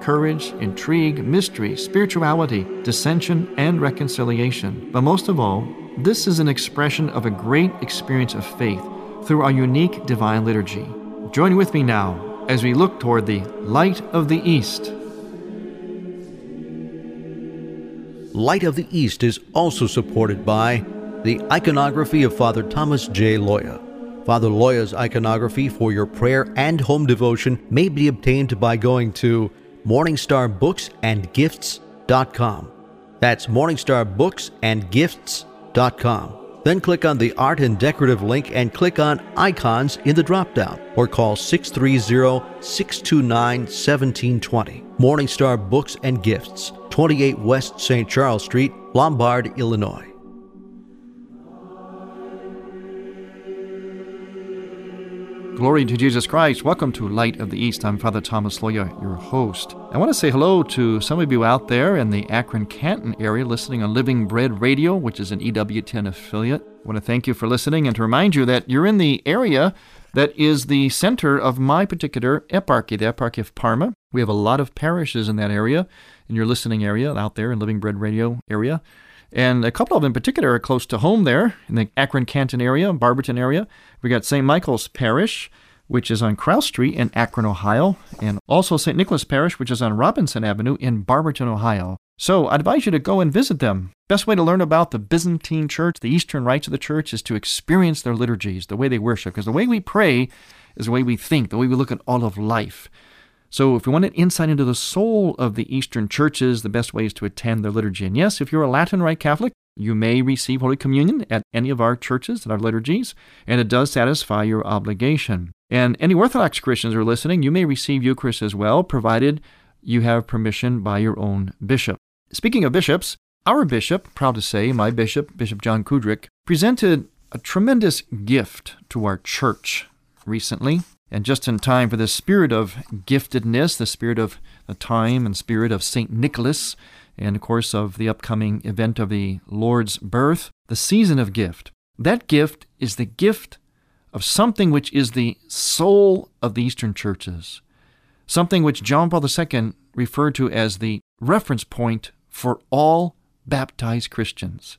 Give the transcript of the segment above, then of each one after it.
courage, intrigue, mystery, spirituality, dissension, and reconciliation. But most of all, this is an expression of a great experience of faith through our unique divine liturgy. Join with me now as we look toward the Light of the East. Light of the East is also supported by the iconography of Father Thomas J. Loya. Father Loya's iconography for your prayer and home devotion may be obtained by going to morningstarbooksandgifts.com. That's morningstarbooksandgifts.com. Then click on the Art and Decorative link and click on Icons in the drop-down or call 630-629-1720. Morningstar Books and Gifts, 28 West St. Charles Street, Lombard, Illinois. Glory to Jesus Christ. Welcome to Light of the East. I'm Father Thomas Loya, your host. I want to say hello to some of you out there in the Akron Canton area listening on Living Bread Radio, which is an EWTN affiliate. I want to thank you for listening and to remind you that you're in the area that is the center of my particular eparchy, the eparchy of Parma. We have a lot of parishes in that area, in your listening area out there in Living Bread Radio area. And a couple of them in particular are close to home there in the Akron Canton area, Barberton area. We got St. Michael's Parish, which is on Krause Street in Akron, Ohio, and also St. Nicholas Parish, which is on Robinson Avenue in Barberton, Ohio. So I advise you to go and visit them. Best way to learn about the Byzantine Church, the Eastern rites of the Church, is to experience their liturgies, the way they worship, because the way we pray is the way we think, the way we look at all of life. So, if you want an insight into the soul of the Eastern churches, the best way is to attend their liturgy. And yes, if you're a Latin Rite Catholic, you may receive Holy Communion at any of our churches and our liturgies, and it does satisfy your obligation. And any Orthodox Christians who are listening, you may receive Eucharist as well, provided you have permission by your own bishop. Speaking of bishops, our bishop, proud to say, my bishop, Bishop John Kudrick, presented a tremendous gift to our church recently. And just in time for the spirit of giftedness, the spirit of the time and spirit of St. Nicholas, and of course of the upcoming event of the Lord's birth, the season of gift. That gift is the gift of something which is the soul of the Eastern churches, something which John Paul II referred to as the reference point for all baptized Christians.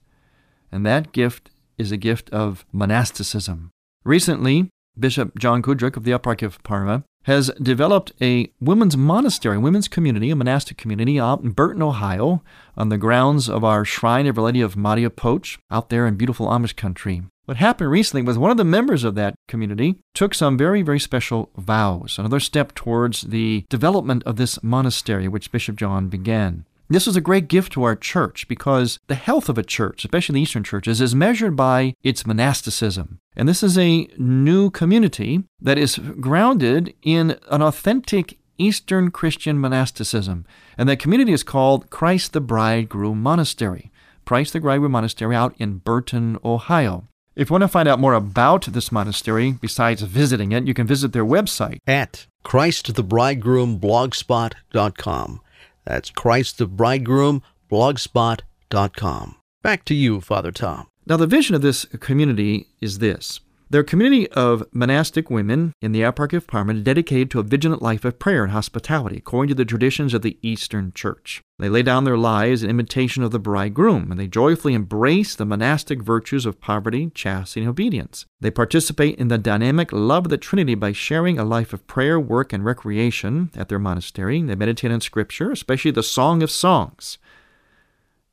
And that gift is a gift of monasticism. Recently, Bishop John Kudrick of the Eparchy of Parma has developed a women's monastery, women's community, a monastic community out in Burton, Ohio, on the grounds of our Shrine of Our Lady of Mariapoch out there in beautiful Amish country. What happened recently was one of the members of that community took some very, very special vows, another step towards the development of this monastery, which Bishop John began. This was a great gift to our church because the health of a church, especially the Eastern churches, is measured by its monasticism. And this is a new community that is grounded in an authentic Eastern Christian monasticism. And that community is called Christ the Bridegroom Monastery. Christ the Bridegroom Monastery out in Burton, Ohio. If you want to find out more about this monastery, besides visiting it, you can visit their website at ChristTheBridegroomBlogspot.com. That's Christ the Bridegroom, blogspot.com. Back to you, Father Tom. Now, the vision of this community is this. They're community of monastic women in the Eparchy of Parma is dedicated to a vigilant life of prayer and hospitality, according to the traditions of the Eastern Church. They lay down their lives in imitation of the bridegroom, and they joyfully embrace the monastic virtues of poverty, chastity, and obedience. They participate in the dynamic love of the Trinity by sharing a life of prayer, work, and recreation at their monastery. They meditate on Scripture, especially the Song of Songs.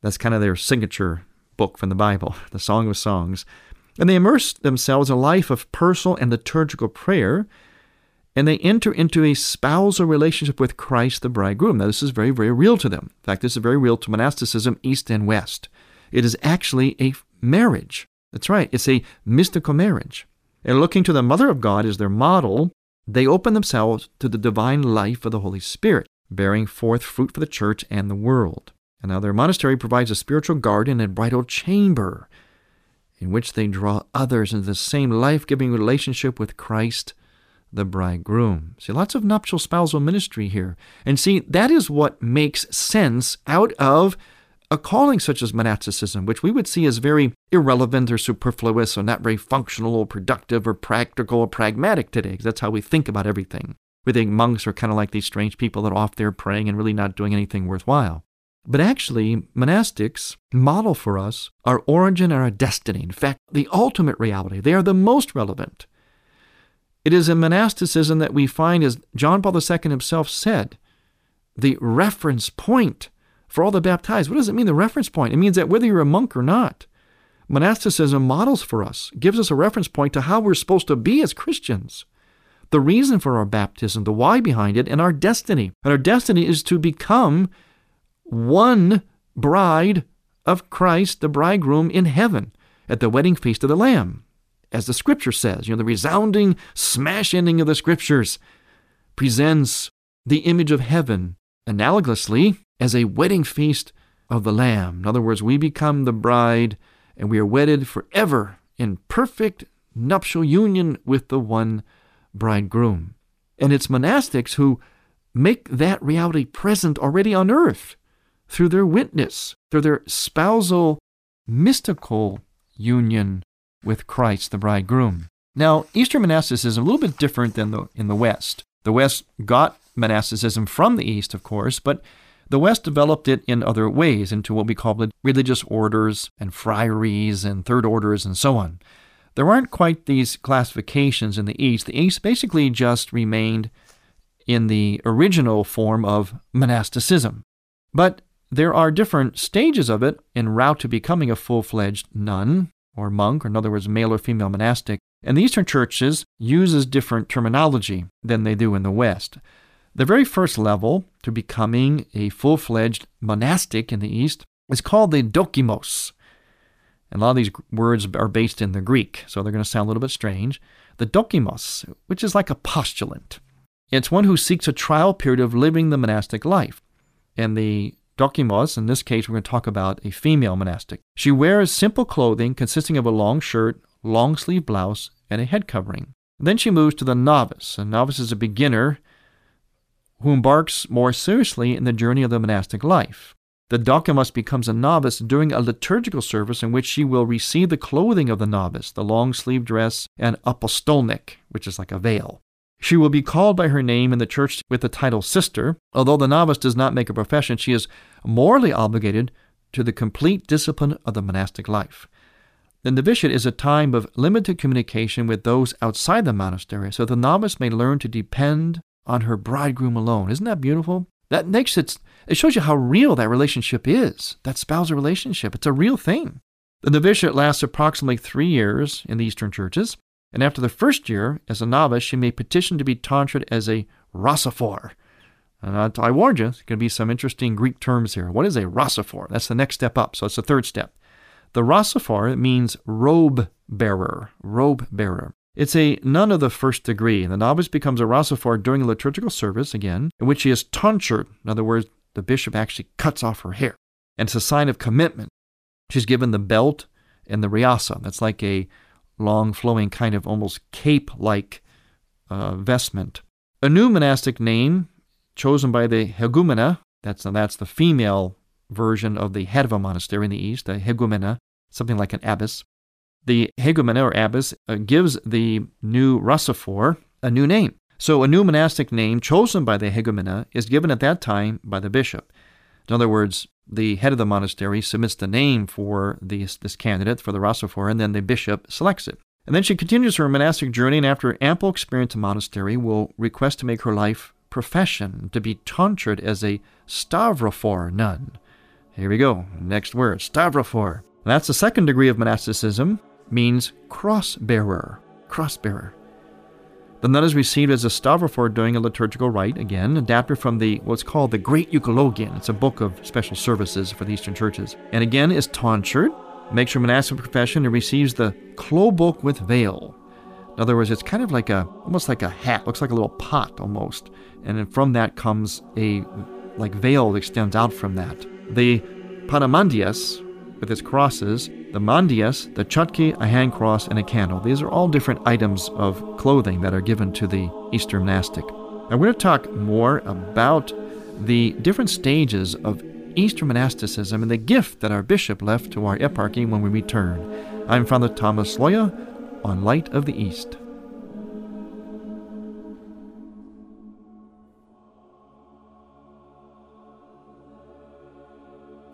That's kind of their signature book from the Bible, the Song of Songs. And they immerse themselves in a life of personal and liturgical prayer, and they enter into a spousal relationship with Christ the bridegroom. Now, this is very, very real to them. In fact, this is very real to monasticism, East and West. It is actually a marriage. That's right, it's a mystical marriage. And looking to the Mother of God as their model, they open themselves to the divine life of the Holy Spirit, bearing forth fruit for the church and the world. And now their monastery provides a spiritual garden and bridal chamber in which they draw others into the same life giving relationship with Christ, the bridegroom. See, lots of nuptial spousal ministry here. And see, that is what makes sense out of a calling such as monasticism, which we would see as very irrelevant or superfluous or not very functional or productive or practical or pragmatic today. because That's how we think about everything. We think monks are kind of like these strange people that are off there praying and really not doing anything worthwhile. But actually, monastics model for us our origin and our destiny. In fact, the ultimate reality. They are the most relevant. It is in monasticism that we find, as John Paul II himself said, the reference point for all the baptized. What does it mean, the reference point? It means that whether you're a monk or not, monasticism models for us, gives us a reference point to how we're supposed to be as Christians. The reason for our baptism, the why behind it, and our destiny. And our destiny is to become one bride of Christ, the bridegroom, in heaven at the wedding feast of the Lamb. As the scripture says, you know, the resounding smash ending of the scriptures presents the image of heaven analogously as a wedding feast of the Lamb. In other words, we become the bride and we are wedded forever in perfect nuptial union with the one bridegroom. And it's monastics who make that reality present already on earth through their witness, through their spousal, mystical union with Christ, the bridegroom. Now, Eastern monasticism is a little bit different than the, in the West. The West got monasticism from the East, of course, but the West developed it in other ways into what we call the religious orders and friaries and third orders and so on. There aren't quite these classifications in the East. The East basically just remained in the original form of monasticism. But there are different stages of it en route to becoming a full fledged nun or monk, or in other words, male or female monastic. And the Eastern churches uses different terminology than they do in the West. The very first level to becoming a full fledged monastic in the East is called the dokimos. And a lot of these words are based in the Greek, so they're going to sound a little bit strange. The dokimos, which is like a postulant, it's one who seeks a trial period of living the monastic life. And the dokimos, in this case, we're going to talk about a female monastic. She wears simple clothing consisting of a long shirt, long sleeve blouse, and a head covering. Then she moves to the novice. A novice is a beginner who embarks more seriously in the journey of the monastic life. The dokimos becomes a novice during a liturgical service in which she will receive the clothing of the novice, the long sleeved dress, and apostolnik, which is like a veil. She will be called by her name in the church with the title sister. Although the novice does not make a profession, she is morally obligated to the complete discipline of the monastic life. Then the novitiate is a time of limited communication with those outside the monastery, so the novice may learn to depend on her bridegroom alone. Isn't that beautiful? That makes it, it shows you how real that relationship is, that spousal relationship. It's a real thing. The novitiate lasts approximately three years in the Eastern churches, and after the first year, as a novice, she may petition to be tonsured as a rassophore. And I warned you, there's going to be some interesting Greek terms here. What is a rassophore? That's the next step up, so it's the third step. The rassophore means robe bearer, robe bearer. It's a nun of the first degree. and The novice becomes a rassophore during a liturgical service, again, in which she is tonsured. In other words, the bishop actually cuts off her hair. And it's a sign of commitment. She's given the belt and the riasa. That's like a long, flowing, kind of almost cape like uh, vestment. A new monastic name chosen by the hegumena, that's, that's the female version of the head of a monastery in the East, a hegumena, something like an abbess, the hegumena or abbess uh, gives the new rassophore a new name. So a new monastic name chosen by the hegumena is given at that time by the bishop. In other words, the head of the monastery submits the name for this, this candidate for the rassophore, and then the bishop selects it. And then she continues her monastic journey, and after ample experience in monastery, will request to make her life profession, to be tonsured as a stavrophore nun. Here we go. Next word, stavrophore. That's the second degree of monasticism, means cross bearer. Cross bearer. The nun is received as a stavrophore during a liturgical rite, again, adapted from the what's called the Great Euchologion. It's a book of special services for the Eastern churches. And again is tonsured, makes her monastic profession, and receives the klobuk with veil. In other words, it's kind of like a almost like a hat, looks like a little pot almost. And then from that comes a like veil that extends out from that. The paramandias, with its crosses, the mandias, the chotki, a hand cross, and a candle. These are all different items of clothing that are given to the Eastern monastic. And we're going to talk more about the different stages of Eastern monasticism and the gift that our bishop left to our eparchy when we return. I'm Father Thomas Loya on Light of the East.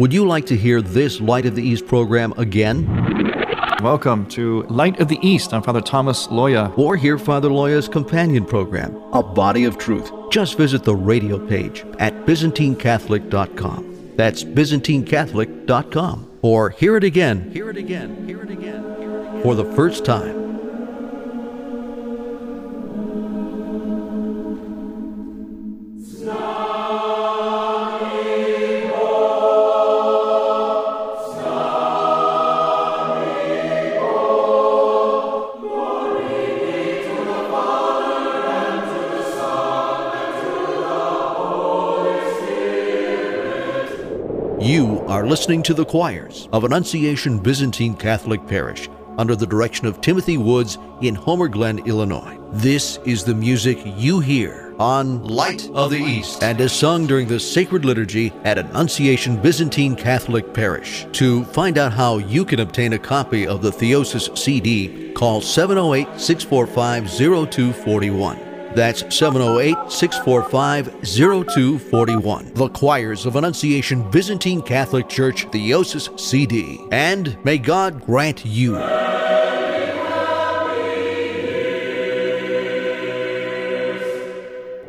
Would you like to hear this Light of the East program again? Welcome to Light of the East. I'm Father Thomas Loya. Or hear Father Loya's companion program, A Body of Truth. Just visit the radio page at ByzantineCatholic.com. That's ByzantineCatholic.com. Or hear it again, hear it again, hear it again, hear it again. for the first time. Listening to the choirs of Annunciation Byzantine Catholic Parish under the direction of Timothy Woods in Homer Glen, Illinois. This is the music you hear on Light of the East and is sung during the sacred liturgy at Annunciation Byzantine Catholic Parish. To find out how you can obtain a copy of the Theosis CD, call 708 645 0241. That's 708 645 0241. The Choirs of Annunciation Byzantine Catholic Church, Theosis CD. And may God grant you.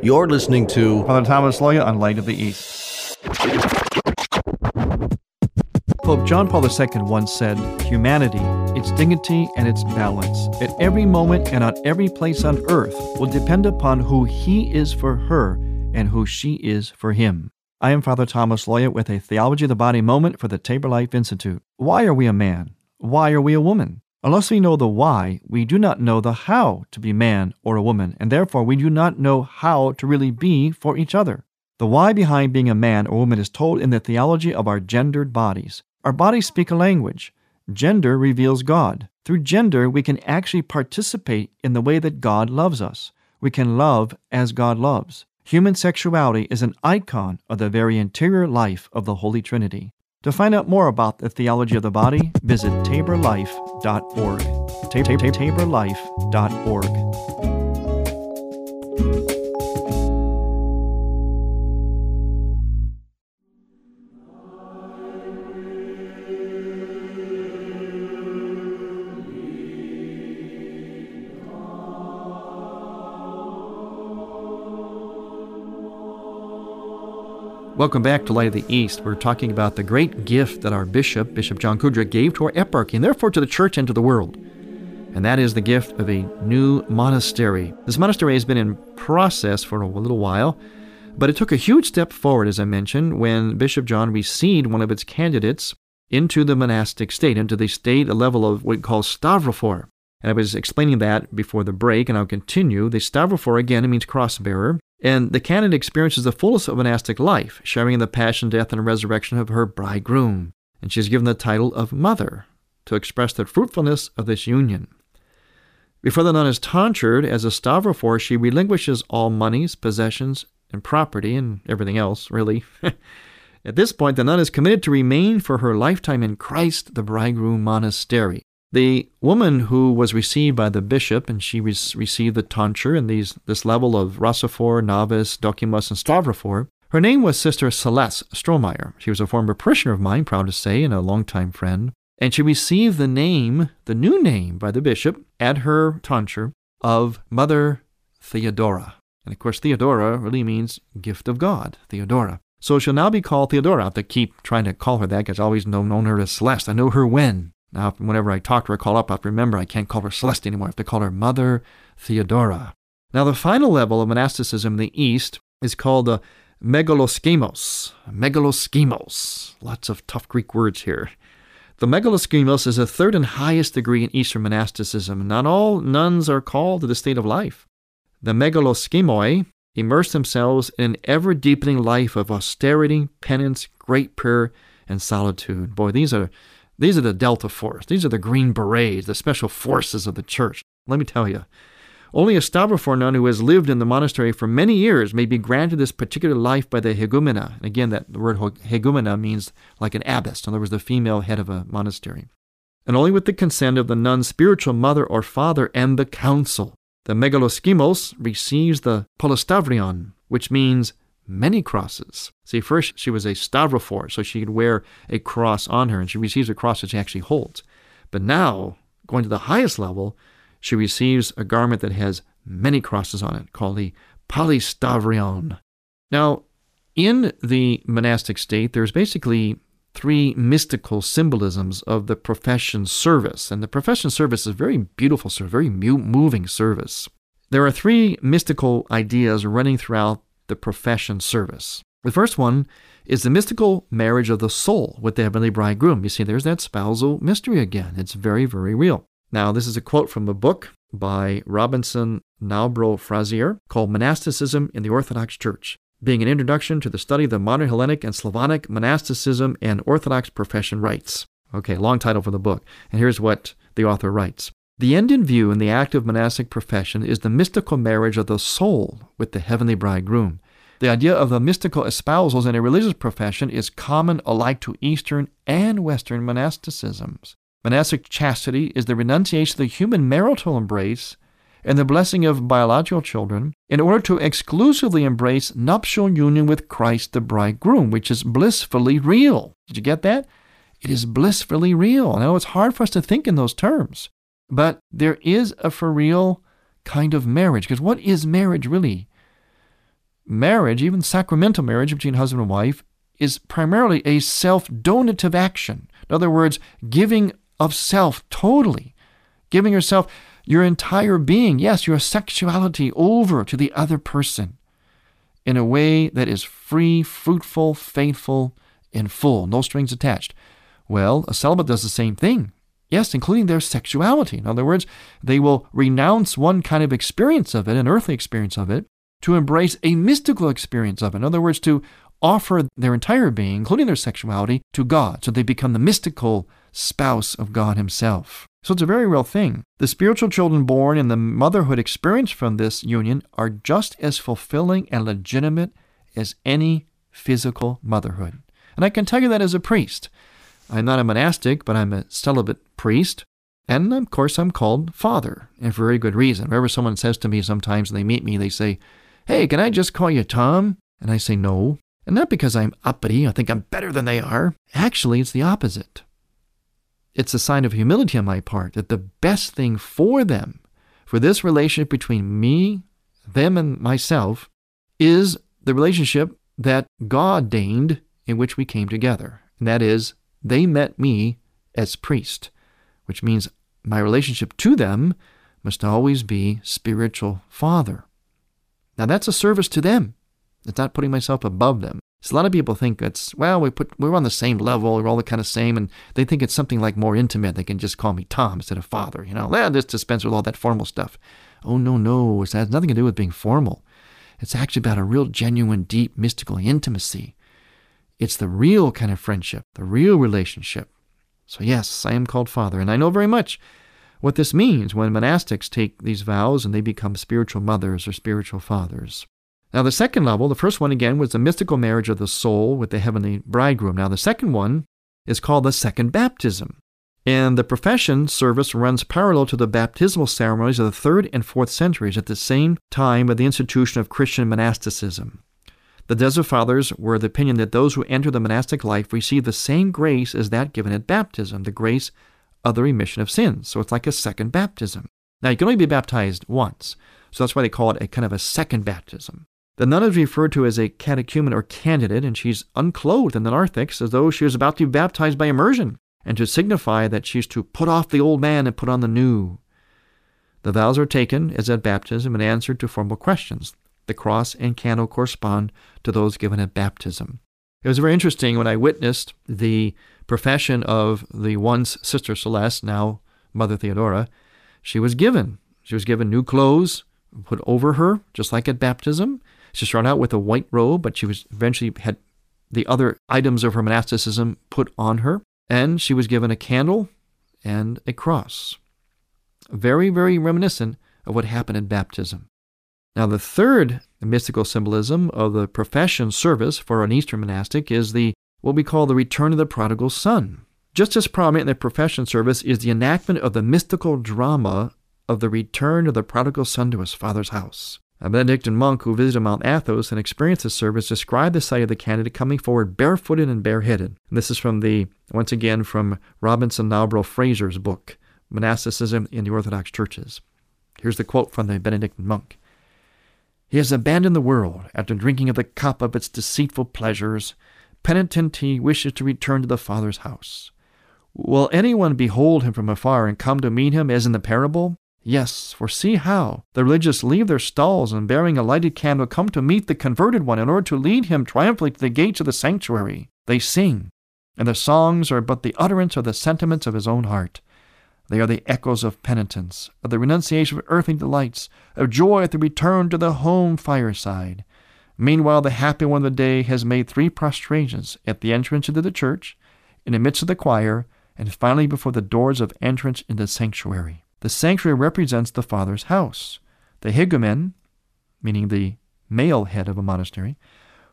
You're listening to Father Thomas Loya on Light of the East. Pope John Paul II once said, Humanity, its dignity and its balance, at every moment and on every place on earth, will depend upon who he is for her and who she is for him. I am Father Thomas Loya with a Theology of the Body moment for the Tabor Life Institute. Why are we a man? Why are we a woman? Unless we know the why, we do not know the how to be man or a woman, and therefore we do not know how to really be for each other. The why behind being a man or woman is told in the theology of our gendered bodies. Our bodies speak a language. Gender reveals God. Through gender, we can actually participate in the way that God loves us. We can love as God loves. Human sexuality is an icon of the very interior life of the Holy Trinity. To find out more about the theology of the body, visit taborlife.org. taborlife.org. Welcome back to Light of the East. We're talking about the great gift that our bishop, Bishop John Kudrick, gave to our eparchy and therefore to the church and to the world. And that is the gift of a new monastery. This monastery has been in process for a little while, but it took a huge step forward, as I mentioned, when Bishop John received one of its candidates into the monastic state, into the state, a level of what we call stavrophore. And I was explaining that before the break, and I'll continue. The stavrophore, again, it means cross bearer. And the candidate experiences the fullness of monastic life, sharing in the passion, death, and resurrection of her bridegroom. And she is given the title of mother to express the fruitfulness of this union. Before the nun is tonsured as a stavrophore, she relinquishes all monies, possessions, and property, and everything else, really. At this point, the nun is committed to remain for her lifetime in Christ, the bridegroom monastery. The woman who was received by the bishop, and she received the tonsure and these, this level of Rassophore, Novice, Dokimos, and Stavrophore, her name was Sister Celeste Strohmeyer. She was a former parishioner of mine, proud to say, and a longtime friend. And she received the name, the new name by the bishop at her tonsure of Mother Theodora. And of course, Theodora really means gift of God, Theodora. So she'll now be called Theodora. I have to keep trying to call her that because I always known, known her as Celeste. I know her when. Now, whenever I talk to her, call up, I have to remember I can't call her Celeste anymore. I have to call her Mother Theodora. Now, the final level of monasticism in the East is called the megaloschemos. Megaloschemos. Lots of tough Greek words here. The megaloschemos is the third and highest degree in Eastern monasticism. Not all nuns are called to the state of life. The megaloschemoi immerse themselves in an ever deepening life of austerity, penance, great prayer, and solitude. Boy, these are these are the Delta Force. These are the Green Berets, the special forces of the church. Let me tell you, only a Stavrophore nun who has lived in the monastery for many years may be granted this particular life by the hegumena. And again, that the word hegumena means like an abbess. In other words, the female head of a monastery. And only with the consent of the nun's spiritual mother or father and the council. The megaloschemos receives the polystavrion, which means many crosses. See, first she was a stavrophore, so she could wear a cross on her, and she receives a cross that she actually holds. But now, going to the highest level, she receives a garment that has many crosses on it, called the polystavrion. Now, in the monastic state, there's basically three mystical symbolisms of the profession service. And the profession service is a very beautiful service, very moving service. There are three mystical ideas running throughout the profession service. The first one is the mystical marriage of the soul with the heavenly bridegroom. You see, there's that spousal mystery again. It's very, very real. Now, this is a quote from a book by Robinson Narborough Fraser called Monasticism in the Orthodox Church, being an introduction to the study of the modern Hellenic and Slavonic monasticism and Orthodox profession rites. Okay, long title for the book. And here's what the author writes the end in view in the active monastic profession is the mystical marriage of the soul with the heavenly bridegroom. The idea of the mystical espousals in a religious profession is common alike to Eastern and Western monasticisms. Monastic chastity is the renunciation of the human marital embrace and the blessing of biological children in order to exclusively embrace nuptial union with Christ the bridegroom, which is blissfully real. Did you get that? It is blissfully real. I know it's hard for us to think in those terms. But there is a for real kind of marriage. Because what is marriage really? Marriage, even sacramental marriage between husband and wife, is primarily a self donative action. In other words, giving of self totally, giving yourself, your entire being, yes, your sexuality over to the other person in a way that is free, fruitful, faithful, and full, no strings attached. Well, a celibate does the same thing. Yes, including their sexuality. In other words, they will renounce one kind of experience of it, an earthly experience of it, to embrace a mystical experience of it. In other words, to offer their entire being, including their sexuality, to God. So they become the mystical spouse of God Himself. So it's a very real thing. The spiritual children born in the motherhood experience from this union are just as fulfilling and legitimate as any physical motherhood. And I can tell you that as a priest. I'm not a monastic, but I'm a celibate priest. And of course, I'm called Father, and for very good reason. Whenever someone says to me sometimes when they meet me, they say, Hey, can I just call you Tom? And I say, No. And not because I'm uppity, I think I'm better than they are. Actually, it's the opposite. It's a sign of humility on my part that the best thing for them, for this relationship between me, them, and myself, is the relationship that God deigned in which we came together. And that is they met me as priest, which means my relationship to them must always be spiritual father. Now that's a service to them. It's not putting myself above them. So a lot of people think it's well, we put we're on the same level, we're all the kind of same, and they think it's something like more intimate. They can just call me Tom instead of father. You know, well, just dispense with all that formal stuff. Oh no, no, it has nothing to do with being formal. It's actually about a real, genuine, deep, mystical intimacy it's the real kind of friendship, the real relationship. So, yes, I am called Father, and I know very much what this means when monastics take these vows and they become spiritual mothers or spiritual fathers. Now, the second level, the first one again was the mystical marriage of the soul with the heavenly bridegroom. Now, the second one is called the second baptism. And the profession service runs parallel to the baptismal ceremonies of the third and fourth centuries at the same time of the institution of Christian monasticism. The Desert Fathers were of the opinion that those who enter the monastic life receive the same grace as that given at baptism, the grace of the remission of sins. So it's like a second baptism. Now, you can only be baptized once, so that's why they call it a kind of a second baptism. The nun is referred to as a catechumen or candidate, and she's unclothed in the narthex as though she was about to be baptized by immersion, and to signify that she's to put off the old man and put on the new. The vows are taken, as at baptism, and answered to formal questions. The cross and candle correspond to those given at baptism. It was very interesting when I witnessed the profession of the once Sister Celeste, now Mother Theodora. She was given. She was given new clothes put over her, just like at baptism. She started out with a white robe, but she was eventually had the other items of her monasticism put on her, and she was given a candle and a cross. Very, very reminiscent of what happened at baptism. Now, the third mystical symbolism of the profession service for an Eastern monastic is the what we call the return of the prodigal son. Just as prominent in the profession service is the enactment of the mystical drama of the return of the prodigal son to his father's house. A Benedictine monk who visited Mount Athos and experienced the service described the sight of the candidate coming forward barefooted and bareheaded. And this is from the, once again, from Robinson Narborough Fraser's book, Monasticism in the Orthodox Churches. Here's the quote from the Benedictine monk. He has abandoned the world after drinking of the cup of its deceitful pleasures. Penitent, he wishes to return to the Father's house. Will anyone behold him from afar and come to meet him as in the parable? Yes, for see how the religious leave their stalls and bearing a lighted candle come to meet the converted one in order to lead him triumphantly to the gates of the sanctuary. They sing, and their songs are but the utterance of the sentiments of his own heart. They are the echoes of penitence, of the renunciation of earthly delights, of joy at the return to the home fireside. Meanwhile, the happy one of the day has made three prostrations at the entrance into the church, in the midst of the choir, and finally before the doors of entrance into the sanctuary. The sanctuary represents the father's house. The higumen, meaning the male head of a monastery,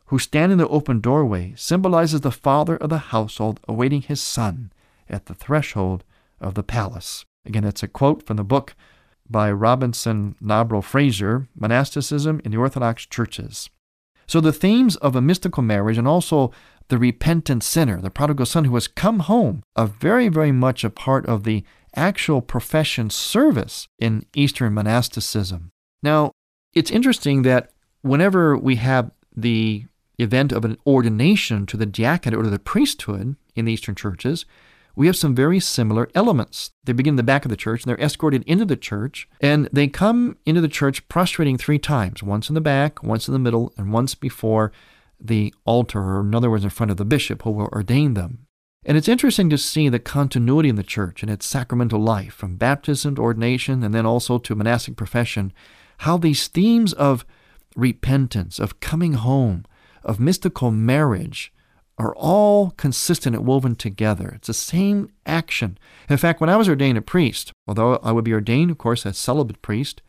who stand in the open doorway, symbolizes the father of the household awaiting his son at the threshold of the palace. Again, that's a quote from the book by Robinson Narborough Fraser, Monasticism in the Orthodox Churches. So the themes of a mystical marriage and also the repentant sinner, the prodigal son who has come home, are very, very much a part of the actual profession service in Eastern monasticism. Now, it's interesting that whenever we have the event of an ordination to the diaconate or to the priesthood in the Eastern churches, we have some very similar elements. They begin in the back of the church and they're escorted into the church, and they come into the church prostrating three times once in the back, once in the middle, and once before the altar, or in other words, in front of the bishop who will ordain them. And it's interesting to see the continuity in the church and its sacramental life, from baptism to ordination and then also to monastic profession, how these themes of repentance, of coming home, of mystical marriage are all consistent and woven together. It's the same action. In fact, when I was ordained a priest, although I would be ordained, of course, as celibate priest,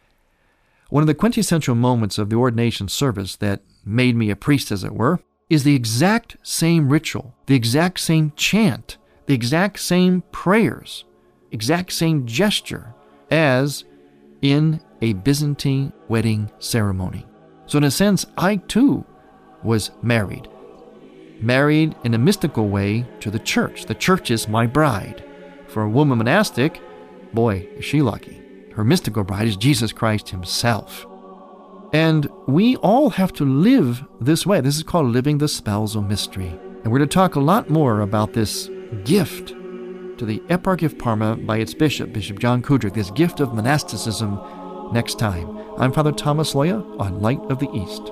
one of the quintessential moments of the ordination service that made me a priest, as it were, is the exact same ritual, the exact same chant, the exact same prayers, exact same gesture as in a Byzantine wedding ceremony. So, in a sense, I too was married. Married in a mystical way to the church. The church is my bride. For a woman monastic, boy, is she lucky. Her mystical bride is Jesus Christ Himself. And we all have to live this way. This is called living the spousal mystery. And we're to talk a lot more about this gift to the Eparchy of Parma by its bishop, Bishop John Kudrick, this gift of monasticism next time. I'm Father Thomas Loya on Light of the East.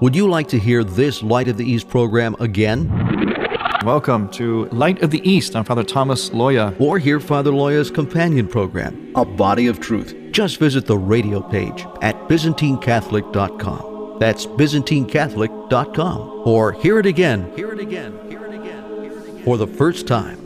Would you like to hear this Light of the East program again? Welcome to Light of the East. I'm Father Thomas Loya. Or hear Father Loya's companion program, A Body of Truth. Just visit the radio page at ByzantineCatholic.com. That's ByzantineCatholic.com. Or hear it again. Hear it again. Hear it again. Hear it again. for the first time.